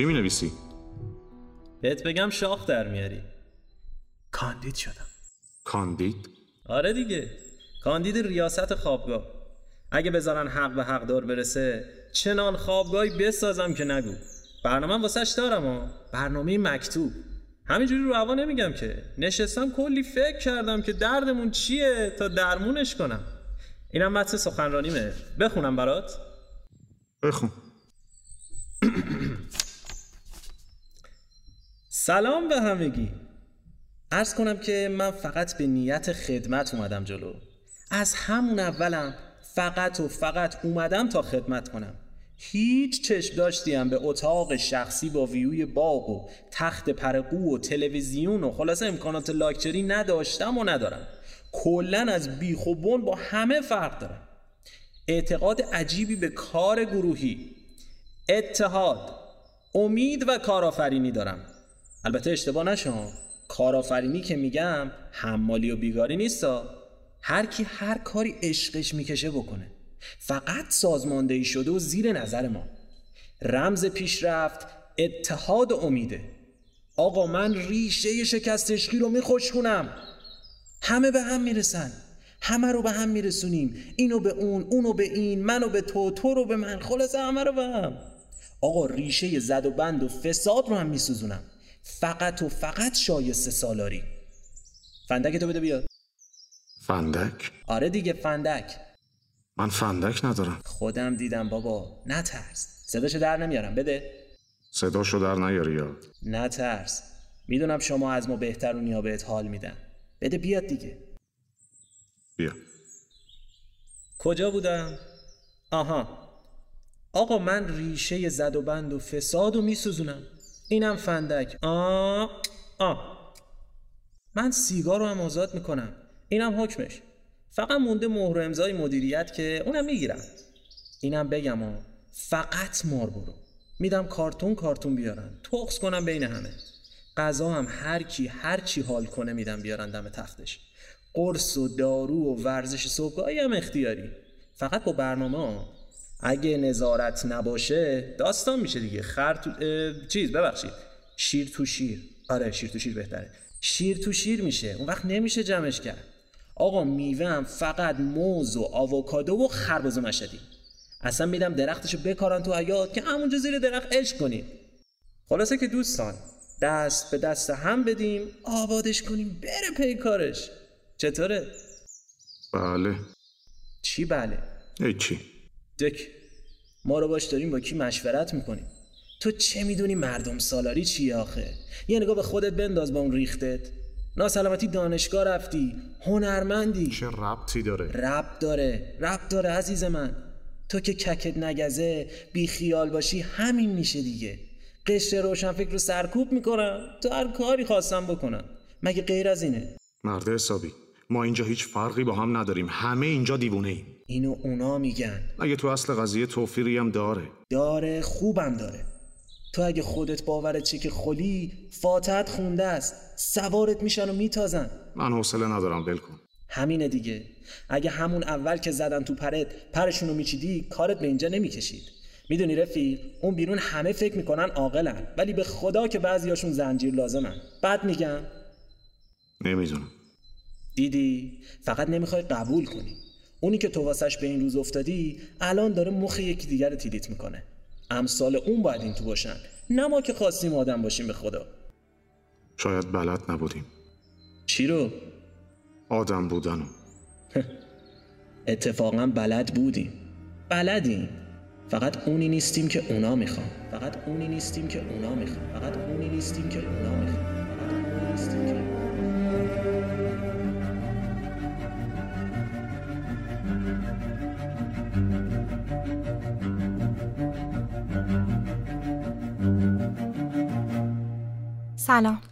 چی می نویسی؟ بهت بگم شاخ در میاری. کاندید شدم. کاندید؟ آره دیگه. کاندید ریاست خوابگاه. اگه بذارن حق به حق دار برسه چنان خوابگاهی بسازم که نگو. برنامه واسش دارم ها. برنامه مکتوب. همینجوری رو هوا نمیگم که. نشستم کلی فکر کردم که دردمون چیه تا درمونش کنم. اینم متن سخنرانیمه. بخونم برات. بخون. سلام به همگی. ارز کنم که من فقط به نیت خدمت اومدم جلو. از همون اولم فقط و فقط اومدم تا خدمت کنم. هیچ چشم داشتیم به اتاق شخصی با ویوی باغ و تخت پرقو و تلویزیون و خلاصه امکانات لاکچری نداشتم و ندارم. کلا از بیخ و بن با همه فرق دارم اعتقاد عجیبی به کار گروهی. اتحاد. امید و کارآفرینی دارم. البته اشتباه نشم کارآفرینی که میگم حمالی و بیگاری نیستا. هر کی هر کاری عشقش می‌کشه بکنه. فقط سازماندهی شده و زیر نظر ما. رمز پیشرفت اتحاد و امیده. آقا من ریشه شکست عشقی رو میخوشکنم همه به هم می‌رسن. همه رو به هم میرسونیم. اینو به اون اونو به این منو به تو تو رو به من. خلاصه همه رو به هم. آقا ریشه زد و بند و فساد رو هم میسوزونم. فقط و فقط شایسته سالاری. فندک تو بده بیاد. فندک؟ آره دیگه فندک. من فندک ندارم. خودم دیدم بابا. نترس صداشو در نمیارم. بده. صداشو در نیاری یا؟ نترس می‌دونم شما از ما بهترونی ها بهت حال میدن. بده بیاد دیگه. بیا. کجا بودم؟ آها. آقا من ریشه زد و بند و فساد و میسوزونم. اینم فندک. آه آه من سیگار رو هم آزاد می‌کنم. اینم حکمش. فقط مونده مهر و امضای مدیریت که اونم می‌گیرم. اینم بگم ها فقط مار برو. میدم کارتون کارتون بیارن. تخص کنم بین همه. غذا هم هر کی هر چی حال کنه میدم بیارن دم تختش. قرص و دارو و ورزش صبحگاهی هم اختیاری. فقط با برنامه ها. اگه نظارت نباشه داستان میشه دیگه. خر تو... اه، چیز ببخشید. شیر تو شیر. آره شیر تو شیر بهتره. شیر تو شیر میشه. اون وقت نمیشه جمعش کرد. آقا میوه هم فقط موز و آووکادو و خربز و مشهدی اصلا میدم درختشو بکارن تو حیات که همونجا زیر درخت عشق کنید خلاصه که دوستان دست به دست هم بدیم آبادش کنیم بره پی کارش. چطوره؟ بله. چی بله؟ هیچی دک ما رو باش داریم با کی مشورت می‌کنیم؟ تو چه می‌دونی مردم سالاری چیه آخه؟ یه نگاه به خودت بنداز با اون ریختت. ناسلامتی دانشگاه رفتی هنرمندی. چه ربطی داره؟ رب داره رب داره عزیز من. تو که ککت نگزه بی خیال باشی همین میشه دیگه. قشر روشن فکر رو سرکوب می‌کنم تو هر کاری خواستم بکنم. مگه غیر از اینه؟ مرد حسابی. ما اینجا هیچ فرقی با هم نداریم. همه اینجا دیوونه ایم. اینو اونا میگن. اگه تو اصل قضیه توفیری هم داره. داره خوبم داره. تو اگه خودت باورت چه که خلی فاتحت خونده است. سوارت میشن و میتازن. من حوصله ندارم ول کن. همینه دیگه. اگه همون اول که زدن تو پرت پرشونو میچیدی کارت به اینجا نمی‌کشید. می‌دونی رفیق اون بیرون همه فکر می‌کنن عاقلن. ولی به خدا که بعضیاشون زنجیر لازمن. بعد میگم. نمی‌دونم. دیدی؟ فقط نمی‌خوای قبول کنی. اونی که تو واسش به این روز افتادی الان داره مخ یکی دیگر رو تیلیت می‌کنه. امثال اون باید این تو باشن. نه ما که خواستیم آدم باشیم به خدا. شاید بلد نبودیم. چی رو؟ آدم بودنو. اتفاقا بلد بودیم. بلدیم. فقط اونی نیستیم که اونا می‌خوان. فقط اونی نیستیم که اونا می‌خوان. فقط اونی نیستیم که سلام